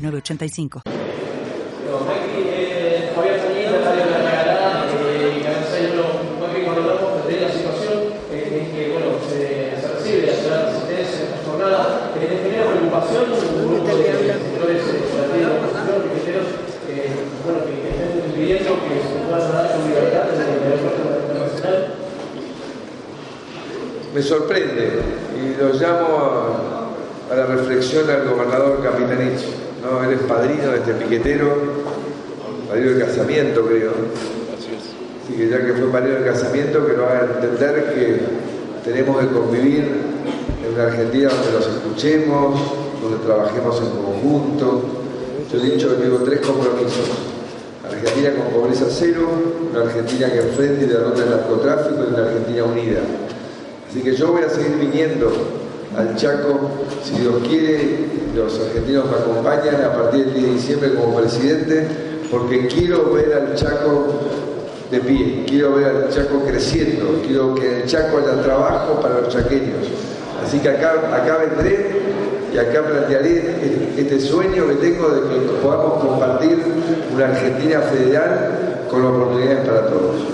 906985. Me sorprende y lo llamo a, la reflexión al gobernador Capitanich. ¿No? Él es padrino de este piquetero, padrino de casamiento creo. Así que ya que fue padrino de casamiento, que nos haga entender que tenemos que convivir en una Argentina donde los escuchemos, donde trabajemos en conjunto. Yo he dicho que tengo tres compromisos. Argentina con pobreza cero, una Argentina que enfrente y derrote el narcotráfico y una Argentina unida. Así que yo voy a seguir viniendo al Chaco, si Dios quiere, los argentinos me acompañan a partir del 10 de diciembre como presidente, porque quiero ver al Chaco de pie, quiero ver al Chaco creciendo, quiero que el Chaco haya trabajo para los chaqueños. Así que acá, acá vendré y acá plantearé este sueño que tengo de que podamos compartir una Argentina federal con oportunidades para todos.